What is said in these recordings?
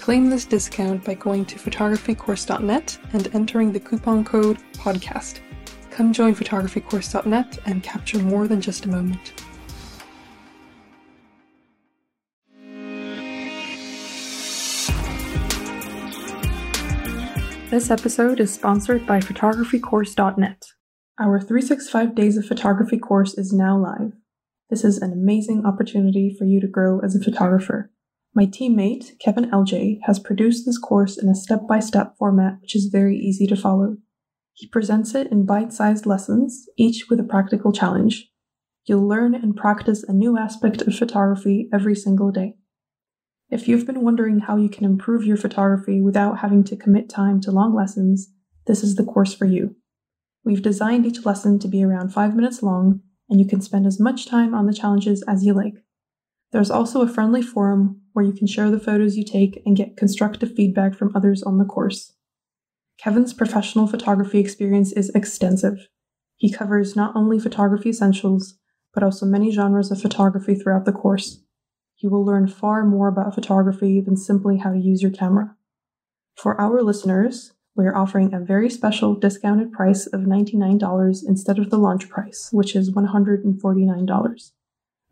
Claim this discount by going to photographycourse.net and entering the coupon code PODCAST. Come join photographycourse.net and capture more than just a moment. This episode is sponsored by photographycourse.net. Our 365 Days of Photography course is now live. This is an amazing opportunity for you to grow as a photographer. My teammate, Kevin LJ, has produced this course in a step by step format which is very easy to follow. He presents it in bite sized lessons, each with a practical challenge. You'll learn and practice a new aspect of photography every single day. If you've been wondering how you can improve your photography without having to commit time to long lessons, this is the course for you. We've designed each lesson to be around 5 minutes long, and you can spend as much time on the challenges as you like. There's also a friendly forum where you can share the photos you take and get constructive feedback from others on the course. Kevin's professional photography experience is extensive. He covers not only photography essentials, but also many genres of photography throughout the course you will learn far more about photography than simply how to use your camera. For our listeners, we are offering a very special discounted price of $99 instead of the launch price, which is $149.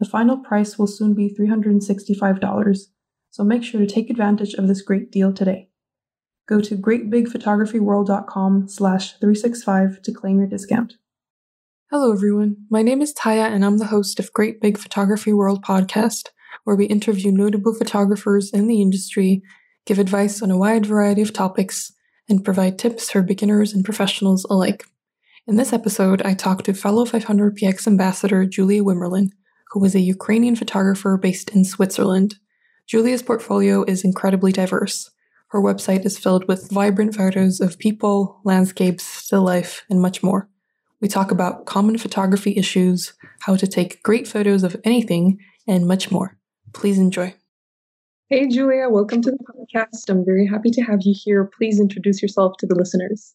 The final price will soon be $365, so make sure to take advantage of this great deal today. Go to greatbigphotographyworld.com slash 365 to claim your discount. Hello everyone, my name is Taya and I'm the host of Great Big Photography World podcast, where we interview notable photographers in the industry, give advice on a wide variety of topics, and provide tips for beginners and professionals alike. In this episode, I talked to fellow 500px ambassador Julia Wimmerlin, who is a Ukrainian photographer based in Switzerland. Julia's portfolio is incredibly diverse. Her website is filled with vibrant photos of people, landscapes, still life, and much more. We talk about common photography issues, how to take great photos of anything, and much more. Please enjoy. Hey, Julia, welcome to the podcast. I'm very happy to have you here. Please introduce yourself to the listeners.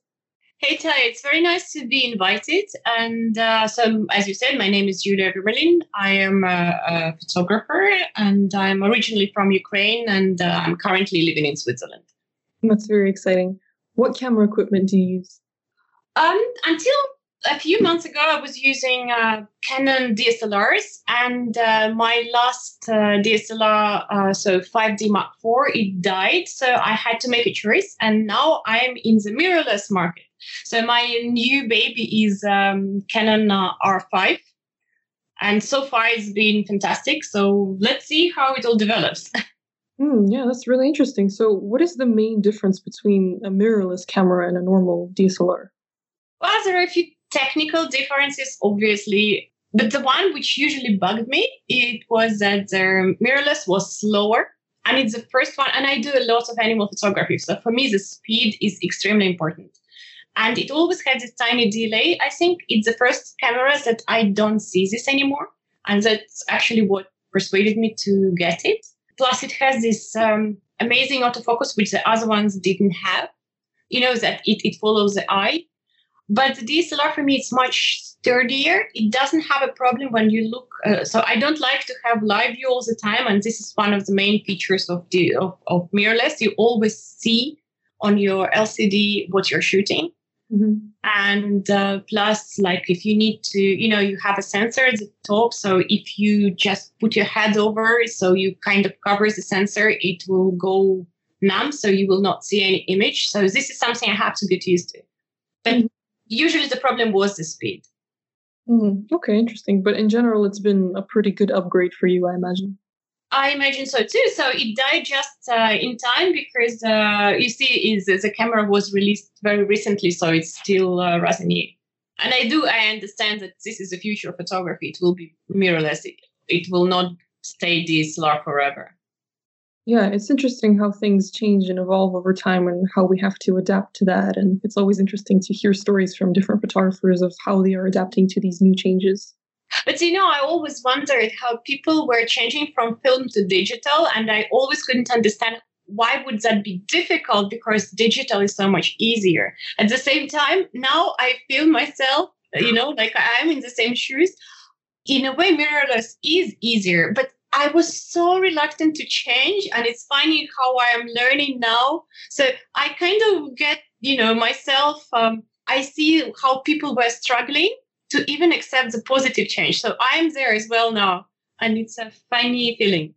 Hey, Ty, it's very nice to be invited. And uh, so, as you said, my name is Julia Wimmerlin. I am a, a, photographer and I'm originally from Ukraine and uh, I'm currently living in Switzerland. That's very exciting. What camera equipment do you use? Um, until a few months ago, I was using uh, Canon DSLRs, and uh, my last uh, DSLR, uh, so 5D Mark IV, it died. So I had to make a choice, and now I'm in the mirrorless market. So my new baby is um, Canon uh, R5, and so far it's been fantastic. So let's see how it all develops. Mm, yeah, that's really interesting. So, what is the main difference between a mirrorless camera and a normal DSLR? Well, there are a few technical differences, obviously, but the one which usually bugged me, it was that the mirrorless was slower. And it's the first one, and I do a lot of animal photography. So for me, the speed is extremely important. And it always had this tiny delay. I think it's the first camera that I don't see this anymore. And that's actually what persuaded me to get it. Plus, it has this um, amazing autofocus, which the other ones didn't have. You know, that it, it follows the eye But the DSLR for me, it's much sturdier. It doesn't have a problem when you look. Uh, so I don't like to have live view all the time, and this is one of the main features of the of, of mirrorless. You always see on your LCD what you're shooting. Mm-hmm. And uh, plus, like if you need to, you know, you have a sensor at the top. So if you just put your head over, so you kind of covers the sensor, it will go numb, so you will not see any image. So this is something I have to get used to. But mm-hmm. usually the problem was the speed. Mm-hmm. Okay, interesting. But in general, it's been a pretty good upgrade for you, I imagine. I imagine so too. So it died just uh, in time because uh, you see, is the camera was released very recently, so it's still uh, resonant. And I do, I understand that this is the future of photography. It will be mirrorless. It, it will not stay DSLR forever. Yeah, it's interesting how things change and evolve over time and how we have to adapt to that. And it's always interesting to hear stories from different photographers of how they are adapting to these new changes. But you know, I always wondered how people were changing from film to digital, and I always couldn't understand why would that be difficult because digital is so much easier. At the same time, now I feel myself, you know, like I'm in the same shoes. In a way, mirrorless is easier, but I was so reluctant to change, and it's funny how I am learning now. So I kind of get, you know, myself. Um, I see how people were struggling to even accept the positive change. So I'm there as well now, and it's a funny feeling.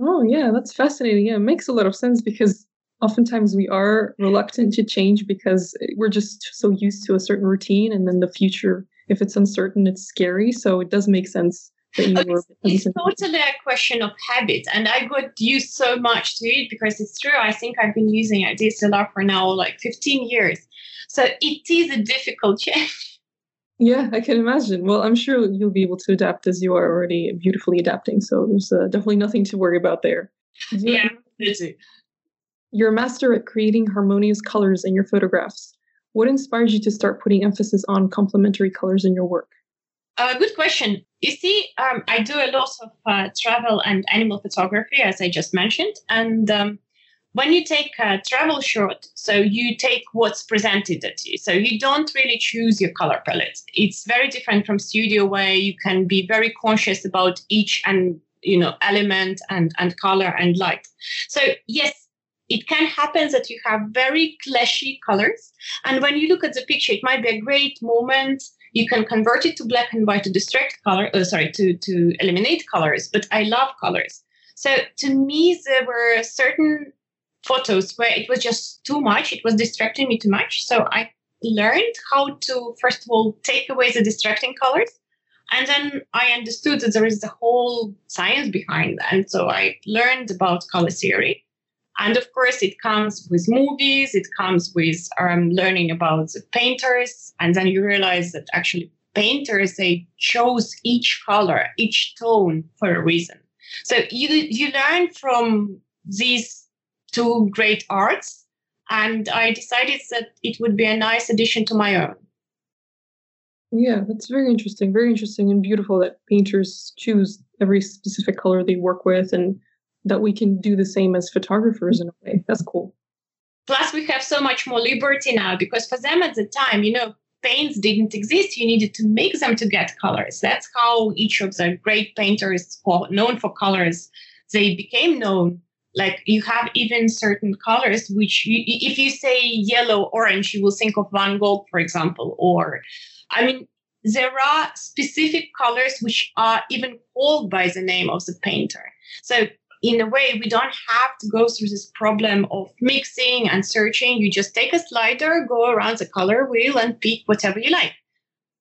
Oh yeah, that's fascinating. Yeah, it makes a lot of sense because oftentimes we are reluctant to change because we're just so used to a certain routine, and then the future, if it's uncertain, it's scary. So it does make sense that you were it's totally a question of habit, and I got used so much to it because it's true. I think I've been using a DSLR for now like 15 years, so it is a difficult change. Yeah, I can imagine. Well, I'm sure you'll be able to adapt as you are already beautifully adapting. So there's uh, definitely nothing to worry about there. Yeah, You're a master at creating harmonious colors in your photographs. What inspired you to start putting emphasis on complementary colors in your work? Uh, good question. You see, um, I do a lot of uh, travel and animal photography, as I just mentioned. And um, when you take a travel shot, so you take what's presented at you. So you don't really choose your color palette. It's very different from studio where you can be very conscious about each and you know element and and color and light. So yes, it can happen that you have very clashy colors. And when you look at the picture, it might be a great moment you can convert it to black and white to distract color, uh, sorry, to, to eliminate colors, but I love colors. So to me, there were certain photos where it was just too much. It was distracting me too much. So I learned how to, first of all, take away the distracting colors. And then I understood that there is a whole science behind that. And so I learned about color theory. And of course, it comes with movies, it comes with um, learning about the painters. And then you realize that actually painters, they chose each color, each tone for a reason. So you, you learn from these two great arts. And I decided that it would be a nice addition to my own. Yeah, that's very interesting. Very interesting and beautiful that painters choose every specific color they work with and that we can do the same as photographers in a way. That's cool. Plus, we have so much more liberty now because for them at the time, you know, paints didn't exist. You needed to make them to get colors. That's how each of the great painters known for colors, they became known. Like you have even certain colors, which you, if you say yellow, orange, you will think of Van Gogh, for example. Or, I mean, there are specific colors which are even called by the name of the painter. So in a way, we don't have to go through this problem of mixing and searching. You just take a slider, go around the color wheel, and pick whatever you like.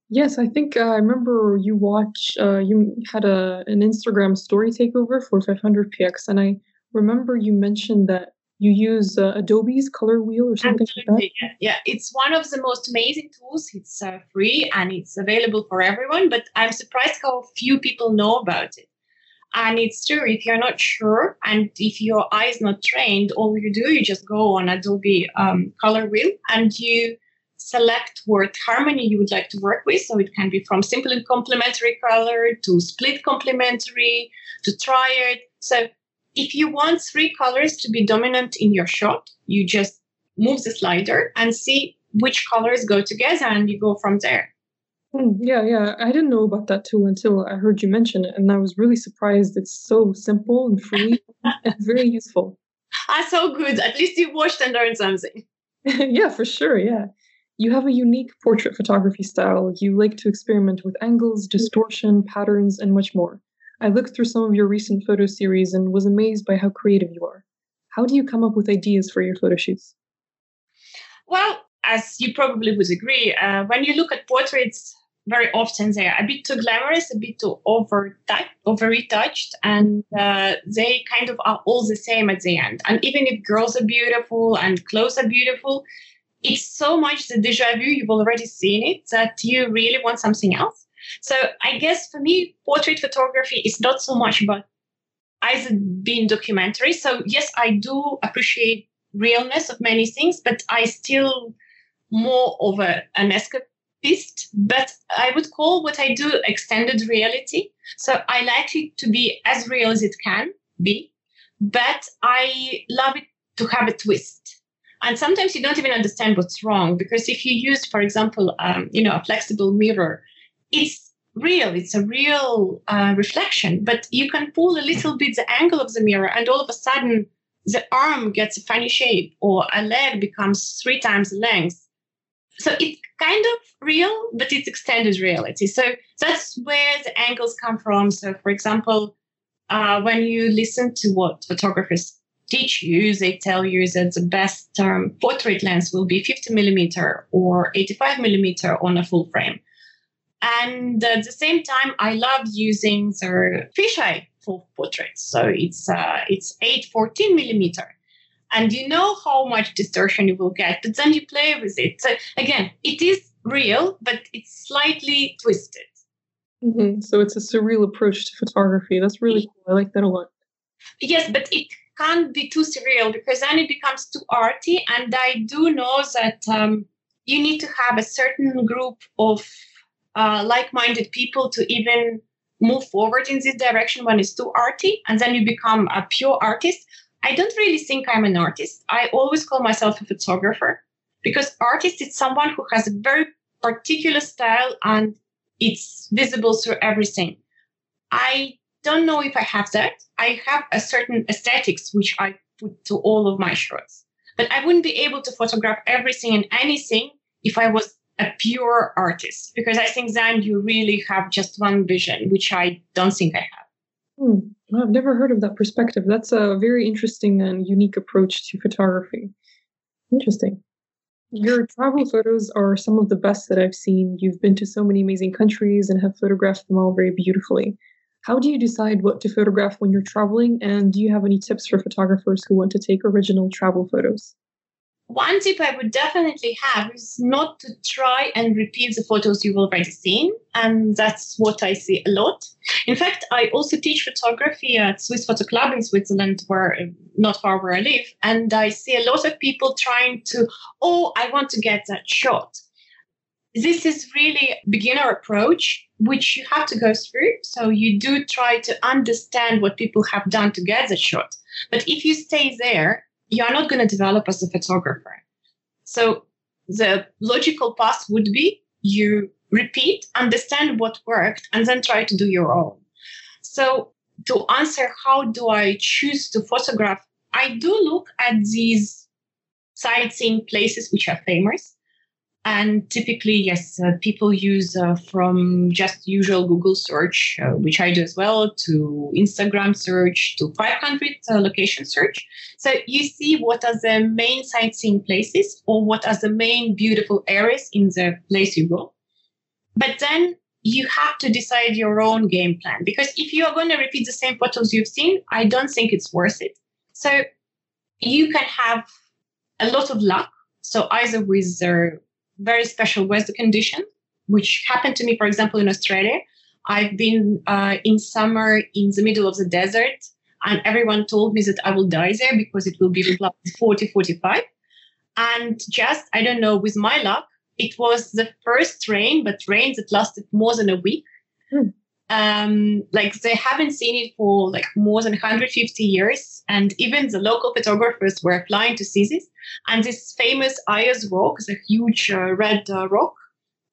Yes, I think uh, I remember you watch. Uh, you had a an Instagram story takeover for 500px, and I remember you mentioned that you use uh, Adobe's color wheel or something Absolutely, like that. Yeah. yeah, it's one of the most amazing tools. It's uh, free and it's available for everyone. But I'm surprised how few people know about it. And it's true, if you're not sure and if your eye is not trained, all you do, you just go on Adobe um, Color Wheel and you select what harmony you would like to work with. So it can be from simple and complementary color to split complementary to triad. So if you want three colors to be dominant in your shot, you just move the slider and see which colors go together and you go from there. Mm, yeah, yeah. I didn't know about that tool until I heard you mention it, and I was really surprised. It's so simple and free and very useful. Ah, so good. At least you watched and learned something. yeah, for sure. Yeah. You have a unique portrait photography style. You like to experiment with angles, distortion, patterns, and much more. I looked through some of your recent photo series and was amazed by how creative you are. How do you come up with ideas for your photo shoots? Well, as you probably would agree, uh, when you look at portraits, very often they are a bit too glamorous, a bit too over over retouched, and uh, they kind of are all the same at the end. And even if girls are beautiful and clothes are beautiful, it's so much the deja vu, you've already seen it, that you really want something else. So I guess for me, portrait photography is not so much about either being documentary. So yes, I do appreciate realness of many things, but I still more of a, an escapist. But I would call what I do extended reality. So I like it to be as real as it can be, but I love it to have a twist. And sometimes you don't even understand what's wrong because if you use, for example, um, you know, a flexible mirror, it's real. It's a real uh, reflection, but you can pull a little bit the angle of the mirror, and all of a sudden, the arm gets a funny shape, or a leg becomes three times the length. So it's kind of real, but it's extended reality. So that's where the angles come from. So, for example, uh, when you listen to what photographers teach you, they tell you that the best um, portrait lens will be 50 millimeter or 85 millimeter on a full frame. And at the same time, I love using the fisheye for portraits. So it's uh, it's 8 14 millimeter. And you know how much distortion you will get, but then you play with it. So again, it is real, but it's slightly twisted. Mm-hmm. So it's a surreal approach to photography. That's really cool. I like that a lot. Yes, but it can't be too surreal because then it becomes too arty. And I do know that um, you need to have a certain group of uh, like-minded people to even move forward in this direction when it's too arty, and then you become a pure artist. I don't really think I'm an artist. I always call myself a photographer because artist is someone who has a very particular style and it's visible through everything. I don't know if I have that. I have a certain aesthetics which I put to all of my shots. But I wouldn't be able to photograph everything and anything if I was a pure artist, because I think then you really have just one vision, which I don't think I have. Hmm. I've never heard of that perspective. That's a very interesting and unique approach to photography. Interesting. Your travel photos are some of the best that I've seen. You've been to so many amazing countries and have photographed them all very beautifully. How do you decide what to photograph when you're traveling? And do you have any tips for photographers who want to take original travel photos? One tip I would definitely have is not to try and repeat the photos you've already seen. And that's what I see a lot. In fact, I also teach photography at Swiss Photo Club in Switzerland, where uh, not far where I live. And I see a lot of people trying to, oh, I want to get that shot this is really beginner approach which you have to go through so you do try to understand what people have done to get the shot but if you stay there you are not going to develop as a photographer. So the logical path would be you repeat understand what worked and then try to do your own. So to answer how do i choose to photograph i do look at these sightseeing places which are famous and typically, yes, uh, people use uh, from just usual Google search, uh, which I do as well, to Instagram search, to 500 uh, location search. So you see what are the main sightseeing places or what are the main beautiful areas in the place you go. But then you have to decide your own game plan because if you are going to repeat the same photos you've seen, I don't think it's worth it. So you can have a lot of luck. So either with the very special weather condition, which happened to me, for example, in Australia. I've been uh, in summer in the middle of the desert, and everyone told me that I will die there because it will be 40, 45. And just, I don't know, with my luck, it was the first rain, but rain that lasted more than a week. Hmm. Um, like they haven't seen it for like more than 150 years. And even the local photographers were flying to see this. And this famous Ayers Rock, the huge uh, red uh, rock,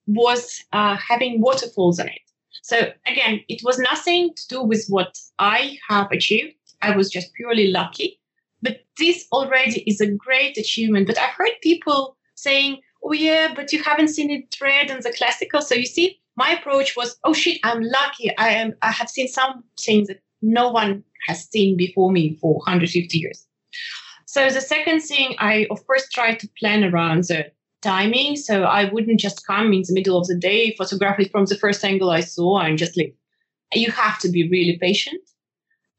was uh, having waterfalls on it. So again, it was nothing to do with what I have achieved. I was just purely lucky. But this already is a great achievement. But I've heard people saying, oh, yeah, but you haven't seen it red and the classical. So you see, my approach was, oh shit, I'm lucky. I am I have seen something that no one has seen before me for 150 years. So the second thing, I of course try to plan around the timing. So I wouldn't just come in the middle of the day, photograph it from the first angle I saw and just leave. You have to be really patient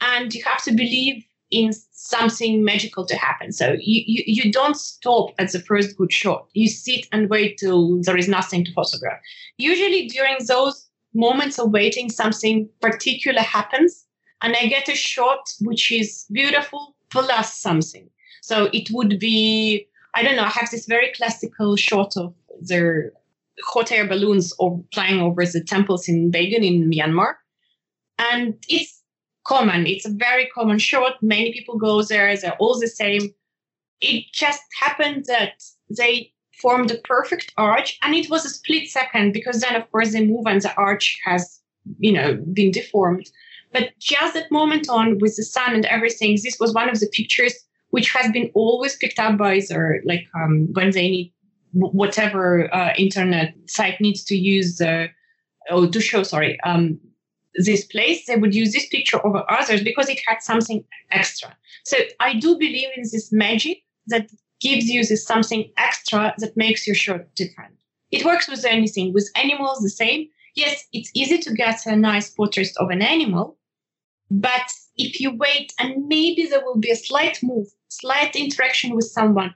and you have to believe in something magical to happen. So you, you, you don't stop at the first good shot. You sit and wait till there is nothing to photograph. Usually during those moments of waiting, something particular happens and I get a shot which is beautiful plus something. So it would be, I don't know, I have this very classical shot of the hot air balloons or flying over the temples in Bagan in Myanmar. And it's common. It's a very common shot. Many people go there. They're all the same. It just happened that they formed a perfect arch, and it was a split second because then, of course, they move and the arch has, you know, been deformed. But just that moment on with the sun and everything, this was one of the pictures which has been always picked up by their like um, when they need whatever uh, internet site needs to use uh, or to show sorry um, this place, they would use this picture over others because it had something extra. So I do believe in this magic that gives you this something extra that makes your shot different. It works with anything, with animals the same. Yes, it's easy to get a nice portrait of an animal, but if you wait and maybe there will be a slight move, slight interaction with someone,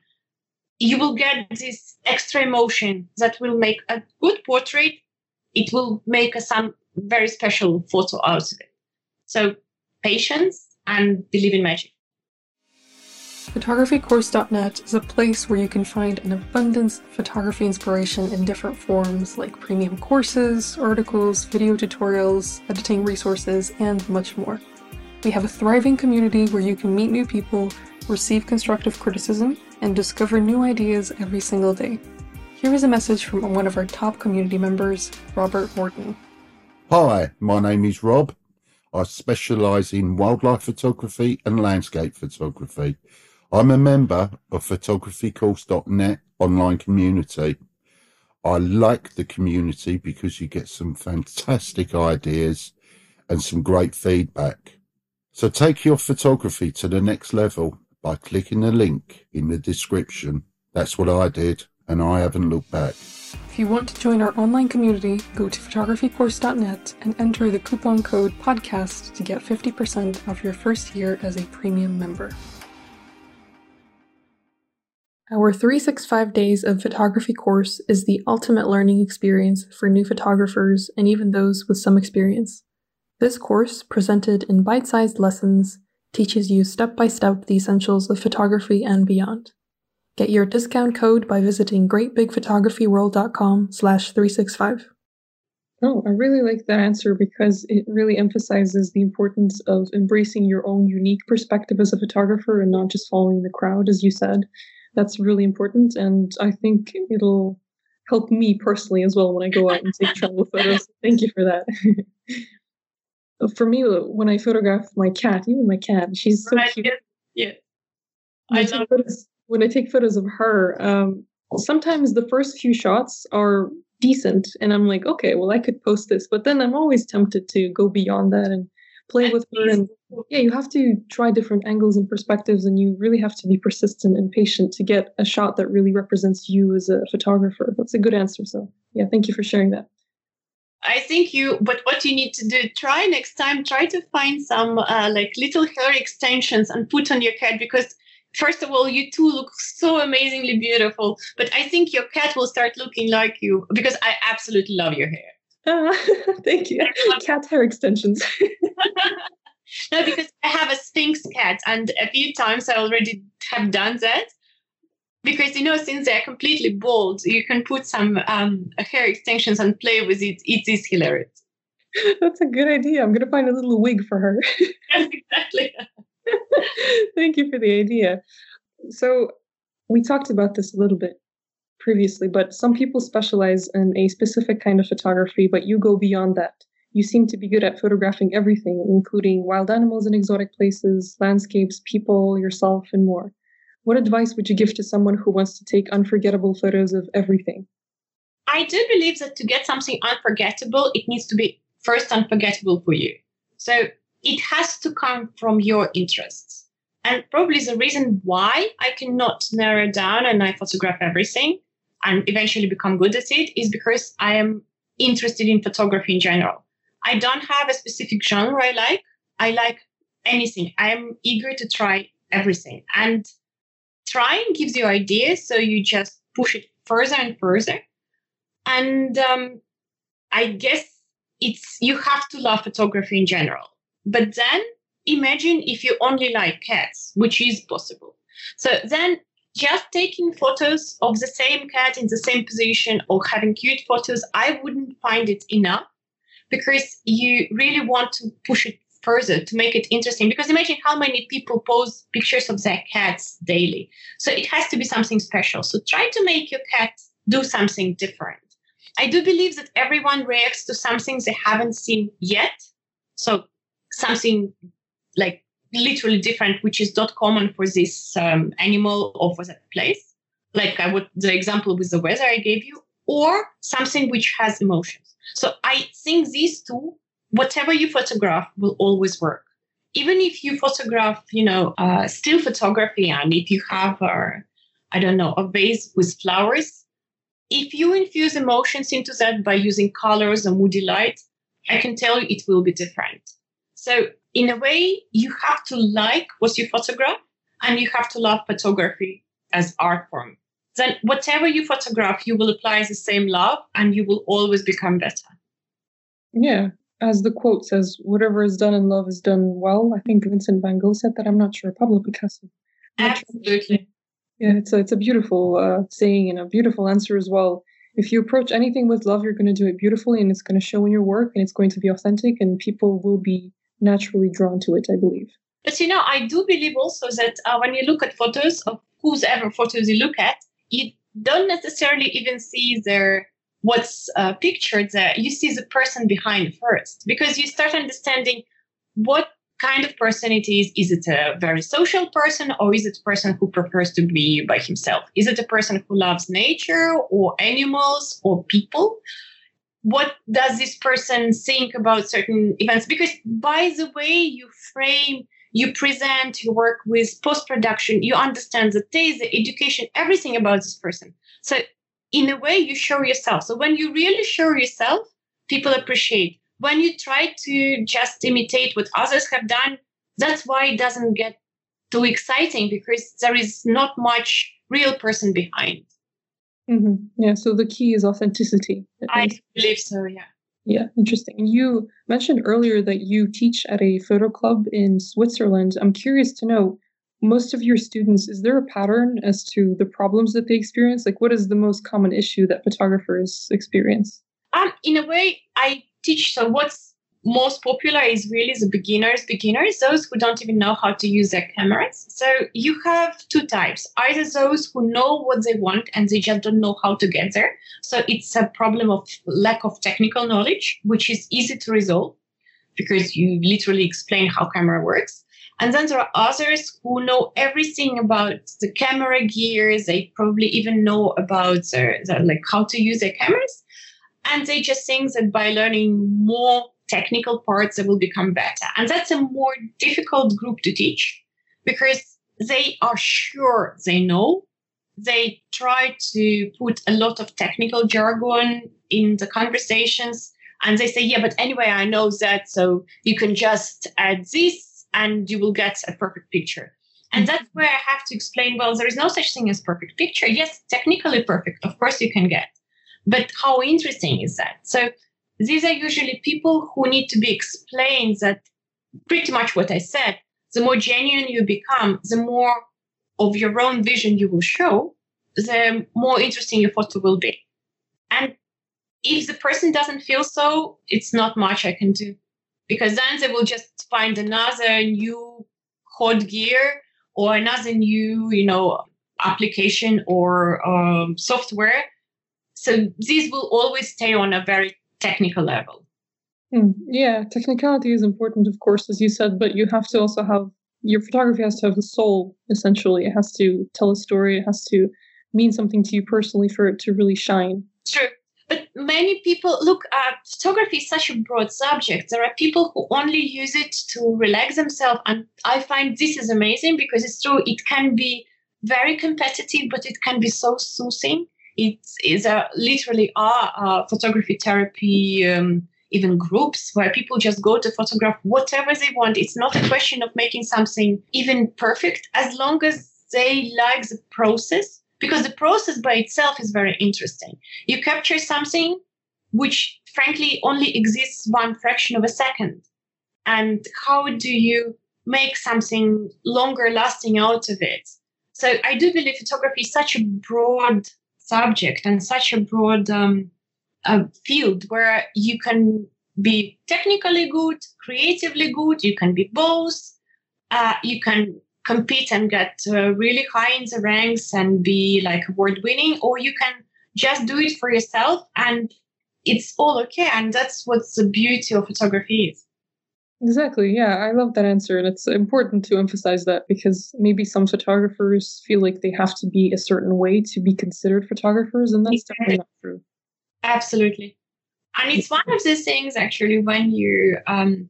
you will get this extra emotion that will make a good portrait. It will make a, some very special photo out of it. So patience and believe in magic. PhotographyCourse.net is a place where you can find an abundance of photography inspiration in different forms like premium courses, articles, video tutorials, editing resources, and much more. We have a thriving community where you can meet new people, receive constructive criticism, and discover new ideas every single day. Here is a message from one of our top community members, Robert Morton. Hi, my name is Rob. I specialise in wildlife photography and landscape photography. I'm a member of photographycourse.net online community. I like the community because you get some fantastic ideas and some great feedback. So take your photography to the next level by clicking the link in the description. That's what I did, and I haven't looked back. If you want to join our online community, go to photographycourse.net and enter the coupon code PODCAST to get 50% off your first year as a premium member. Our 365 Days of Photography course is the ultimate learning experience for new photographers and even those with some experience. This course, presented in bite sized lessons, teaches you step by step the essentials of photography and beyond. Get your discount code by visiting greatbigphotographyworld.com slash 365. Oh, I really like that answer because it really emphasizes the importance of embracing your own unique perspective as a photographer and not just following the crowd, as you said. That's really important, and I think it'll help me personally as well when I go out and take travel photos. Thank you for that. for me, when I photograph my cat, even my cat, she's so right, cute. Yeah, I love photos, when I take photos of her, um, sometimes the first few shots are decent, and I'm like, okay, well, I could post this, but then I'm always tempted to go beyond that and play with her. And yeah, you have to try different angles and perspectives, and you really have to be persistent and patient to get a shot that really represents you as a photographer. That's a good answer. So yeah, thank you for sharing that. I think you, but what you need to do, try next time, try to find some uh, like little hair extensions and put on your cat because first of all, you two look so amazingly beautiful, but I think your cat will start looking like you because I absolutely love your hair. Uh, thank you. Cat hair extensions. no, because I have a Sphynx cat, and a few times I already have done that. Because you know, since they're completely bald, you can put some um, hair extensions and play with it. It is hilarious. That's a good idea. I'm going to find a little wig for her. yes, exactly. Thank you for the idea. So, we talked about this a little bit previously, but some people specialize in a specific kind of photography, but you go beyond that. You seem to be good at photographing everything, including wild animals in exotic places, landscapes, people, yourself, and more. What advice would you give to someone who wants to take unforgettable photos of everything? I do believe that to get something unforgettable, it needs to be first unforgettable for you. So it has to come from your interests. And probably the reason why I cannot narrow down and I photograph everything and eventually become good at it is because I am interested in photography in general. I don't have a specific genre I like. I like anything. I am eager to try everything. And trying gives you ideas, so you just push it further and further. And um, I guess it's you have to love photography in general. But then imagine if you only like cats, which is possible. So then just taking photos of the same cat in the same position or having cute photos, I wouldn't find it enough because you really want to push it further to make it interesting. Because imagine how many people post pictures of their cats daily. So it has to be something special. So try to make your cat do something different. I do believe that everyone reacts to something they haven't seen yet. So something like literally different, which is not common for this um, animal or for that place. Like I would, the example with the weather I gave you, or something which has emotions. So I think these two, whatever you photograph, will always work. Even if you photograph, you know, uh, still photography, and if you have, a, I don't know, a vase with flowers, if you infuse emotions into that by using colors and moody light, I can tell you it will be different. So, in a way, you have to like what you photograph and you have to love photography as art form then whatever you photograph, you will apply the same love and you will always become better. Yeah. As the quote says, whatever is done in love is done well. I think Vincent van Gogh said that. I'm not sure. Pablo Picasso. Absolutely. Yeah, it's a, it's a beautiful uh, saying and a beautiful answer as well. If you approach anything with love, you're going to do it beautifully and it's going to show in your work and it's going to be authentic and people will be naturally drawn to it, I believe. But you know, I do believe also that uh, when you look at photos of whose ever photos you look at, you don't necessarily even see their what's uh, pictured there. You see the person behind first because you start understanding what kind of person it is. Is it a very social person or is it a person who prefers to be by himself? Is it a person who loves nature or animals or people? What does this person think about certain events? Because by the way you frame you present, you work with post production, you understand the taste, the education, everything about this person. So, in a way, you show yourself. So, when you really show yourself, people appreciate. When you try to just imitate what others have done, that's why it doesn't get too exciting because there is not much real person behind. Mm-hmm. Yeah, so the key is authenticity. I believe so, yeah. Yeah, interesting. You mentioned earlier that you teach at a photo club in Switzerland. I'm curious to know most of your students, is there a pattern as to the problems that they experience? Like, what is the most common issue that photographers experience? Um, in a way, I teach. So, what's most popular is really the beginners beginners those who don't even know how to use their cameras. So you have two types either those who know what they want and they just don't know how to get there. So it's a problem of lack of technical knowledge which is easy to resolve because you literally explain how camera works. And then there are others who know everything about the camera gear. They probably even know about like how to use their cameras. And they just think that by learning more technical parts that will become better. And that's a more difficult group to teach because they are sure they know. They try to put a lot of technical jargon in the conversations. And they say, yeah, but anyway, I know that. So you can just add this and you will get a perfect picture. And mm-hmm. that's where I have to explain well, there is no such thing as perfect picture. Yes, technically perfect, of course you can get. But how interesting is that? So these are usually people who need to be explained that pretty much what I said. The more genuine you become, the more of your own vision you will show, the more interesting your photo will be. And if the person doesn't feel so, it's not much I can do because then they will just find another new hot gear or another new, you know, application or um, software. So these will always stay on a very technical level. Mm, yeah, technicality is important, of course, as you said, but you have to also have your photography has to have a soul, essentially. It has to tell a story, it has to mean something to you personally for it to really shine. True. But many people look at photography is such a broad subject. There are people who only use it to relax themselves. And I find this is amazing because it's true, it can be very competitive, but it can be so soothing. It is a literally are uh, photography therapy um, even groups where people just go to photograph whatever they want. It's not a question of making something even perfect as long as they like the process because the process by itself is very interesting. You capture something which frankly only exists one fraction of a second. And how do you make something longer lasting out of it? So I do believe photography is such a broad subject and such a broad um, field where you can be technically good, creatively good, you can be both. Uh, you can compete and get uh, really high in the ranks and be like award winning, or you can just do it for yourself and it's all okay. And that's what the beauty of photography is. Exactly. Yeah, I love that answer. And it's important to emphasize that because maybe some photographers feel like they have to be a certain way to be considered photographers, and that's definitely not true. Absolutely. And it's one of those things actually when you um,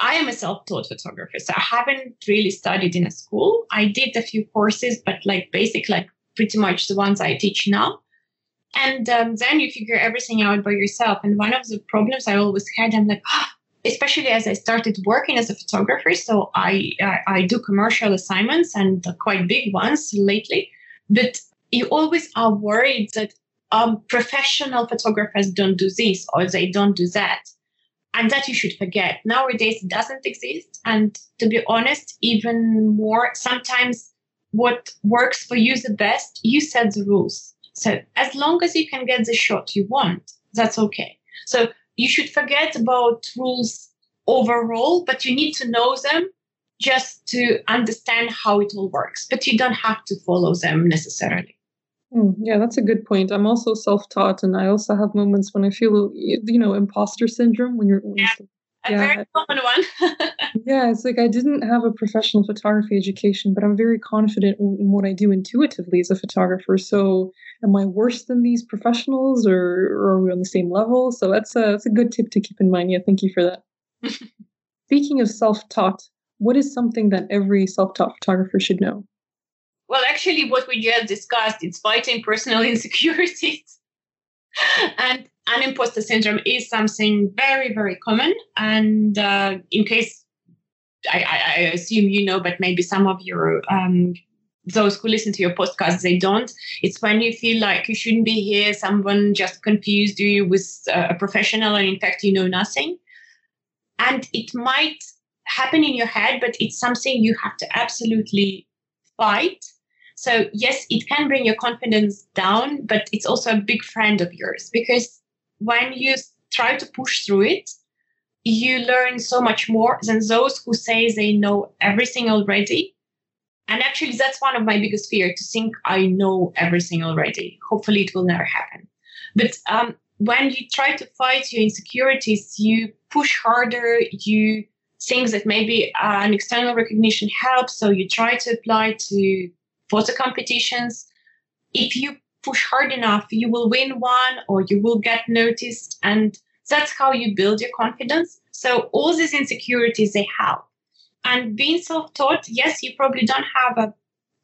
I am a self-taught photographer, so I haven't really studied in a school. I did a few courses, but like basic, like pretty much the ones I teach now. And um, then you figure everything out by yourself. And one of the problems I always had, I'm like, oh, especially as I started working as a photographer. So I, I, I do commercial assignments and quite big ones lately. But you always are worried that um, professional photographers don't do this or they don't do that and that you should forget. Nowadays, it doesn't exist. And to be honest, even more, sometimes what works for you the best, you set the rules. So as long as you can get the shot you want, that's okay. So you should forget about rules overall, but you need to know them just to understand how it all works. But you don't have to follow them necessarily. Mm, yeah, that's a good point. I'm also self-taught, and I also have moments when I feel, you know, imposter syndrome when you're. When yeah, a yeah, very common one. yeah, it's like I didn't have a professional photography education, but I'm very confident in, what I do intuitively as a photographer. So, am I worse than these professionals, or, or are we on the same level? So that's a that's a good tip to keep in mind. Yeah, thank you for that. Speaking of self-taught, what is something that every self-taught photographer should know? Well, actually, what we just discussed, it's fighting personal insecurities. and an imposter syndrome is something very, very common. And uh, in case I, I, assume you know, but maybe some of your um, those who listen to your podcast they don't. It's when you feel like you shouldn't be here. Someone just confused you with a professional, and in fact you know nothing. And it might happen in your head, but it's something you have to absolutely fight so, yes, it can bring your confidence down, but it's also a big friend of yours because when you try to push through it, you learn so much more than those who say they know everything already. And actually, that's one of my biggest fear to think I know everything already. Hopefully, it will never happen. But um, when you try to fight your insecurities, you push harder, you think that maybe uh, an external recognition helps. So you try to apply to photo competitions. If you push hard enough, you will win one or you will get noticed. And that's how you build your confidence. So all these insecurities they have. And being self-taught, yes, you probably don't have a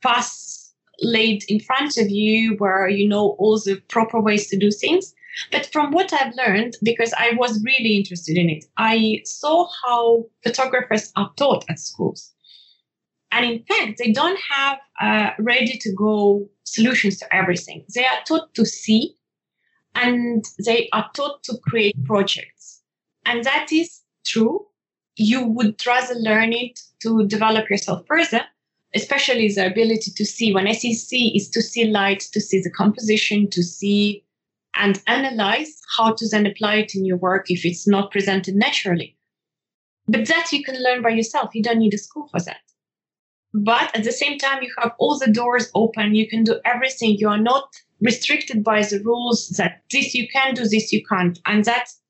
path laid in front of you where you know all the proper ways to do things. But from what I've learned, because I was really interested in it, I saw how photographers are taught at schools. And in fact, they don't have uh, ready to go solutions to everything. They are taught to see and they are taught to create projects. And that is true. You would rather learn it to develop yourself further, especially the ability to see. When I see see is to see light, to see the composition, to see and analyze how to then apply it in your work if it's not presented naturally. But that you can learn by yourself. You don't need a school for that. But at the same time, you have all the doors open. You can do everything. You are not restricted by the rules that this you can do, this you can't. And that's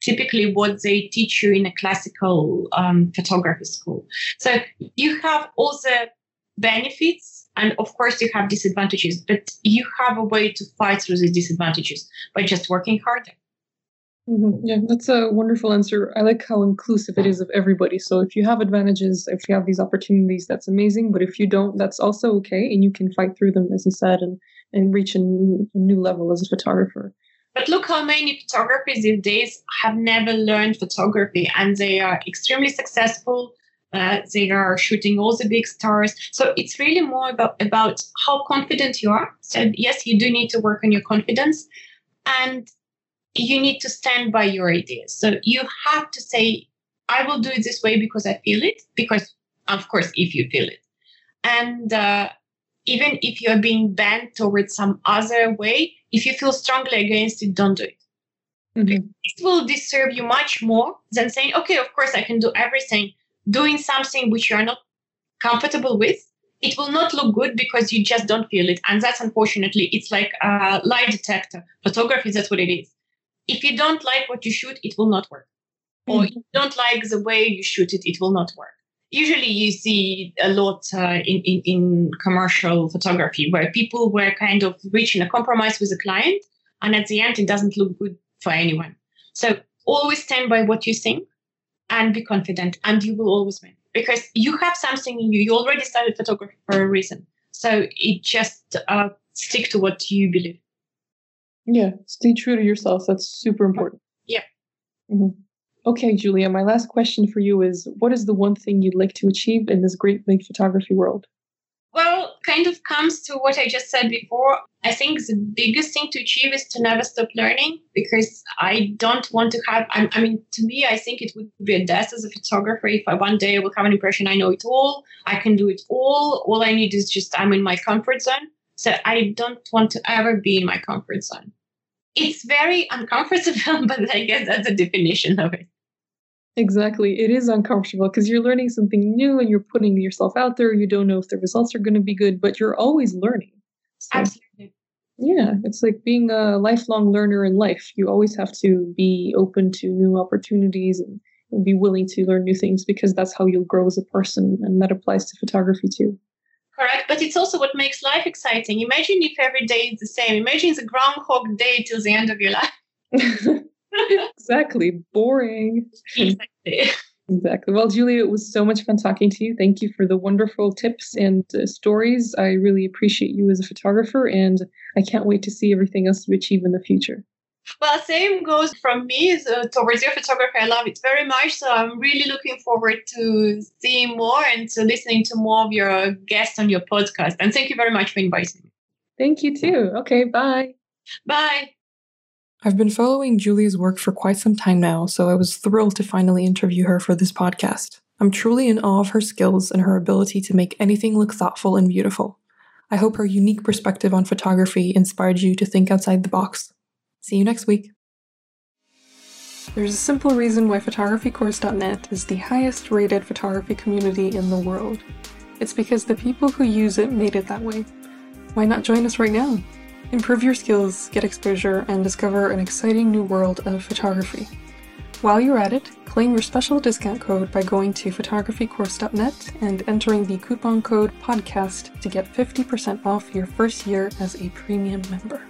typically what they teach you in a classical um, photography school. So you have all the benefits and of course you have disadvantages, but you have a way to fight through these disadvantages by just working harder. Mm-hmm. Yeah, that's a wonderful answer. I like how inclusive it is of everybody. So if you have advantages, if you have these opportunities, that's amazing. But if you don't, that's also okay, and you can fight through them, as you said, and and reach a new, a new level as a photographer. But look how many photographers these days have never learned photography, and they are extremely successful. Uh, they are shooting all the big stars. So it's really more about about how confident you are. So yes, you do need to work on your confidence, and you need to stand by your ideas. So you have to say, I will do it this way because I feel it, because, of course, if you feel it. And uh, even if you're being bent towards some other way, if you feel strongly against it, don't do it. Mm-hmm. It will disturb you much more than saying, okay, of course, I can do everything. Doing something which you are not comfortable with, it will not look good because you just don't feel it. And that's unfortunately, it's like a lie detector. Photography, that's what it is if you don't like what you shoot, it will not work. Mm-hmm. Or if you don't like the way you shoot it, it will not work. Usually, you see a lot uh, in, in, in commercial photography where people were kind of reaching a compromise with a client, and at the end, it doesn't look good for anyone. So, always stand by what you think and be confident, and you will always win because you have something in you. You already started photography for a reason. So, it just uh, stick to what you believe. Yeah, stay true to yourself. That's super important. Yeah. Mm-hmm. Okay, Julia, my last question for you is what is the one thing you'd like to achieve in this great big photography world? Well, kind of comes to what I just said before. I think the biggest thing to achieve is to never stop learning because I don't want to have, I, I mean, to me, I think it would be a death as a photographer if I one day I will have an impression I know it all, I can do it all. All I need is just I'm in my comfort zone. So I don't want to ever be in my comfort zone. It's very uncomfortable, but I guess that's the definition of it. Exactly. It is uncomfortable because you're learning something new and you're putting yourself out there. You don't know if the results are going to be good, but you're always learning. So, Absolutely. Yeah, it's like being a lifelong learner in life. You always have to be open to new opportunities and, and be willing to learn new things because that's how you'll grow as a person. And that applies to photography too. Correct. But it's also what makes life exciting. Imagine if every day is the same. Imagine the groundhog day till the end of your life. exactly. Boring. Exactly. Exactly. Well, Julia, it was so much fun talking to you. Thank you for the wonderful tips and uh, stories. I really appreciate you as a photographer, and I can't wait to see everything else you achieve in the future. Well, same goes from me so towards your photography. I love it very much. So I'm really looking forward to seeing more and to listening to more of your guests on your podcast. And thank you very much for inviting me. Thank you too. Okay, bye. Bye. I've been following Julia's work for quite some time now, so I was thrilled to finally interview her for this podcast. I'm truly in awe of her skills and her ability to make anything look thoughtful and beautiful. I hope her unique perspective on photography inspired you to think outside the box. See you next week. There's a simple reason why photographycourse.net is the highest rated photography community in the world. It's because the people who use it made it that way. Why not join us right now? Improve your skills, get exposure, and discover an exciting new world of photography. While you're at it, claim your special discount code by going to photographycourse.net and entering the coupon code PODCAST to get 50% off your first year as a premium member.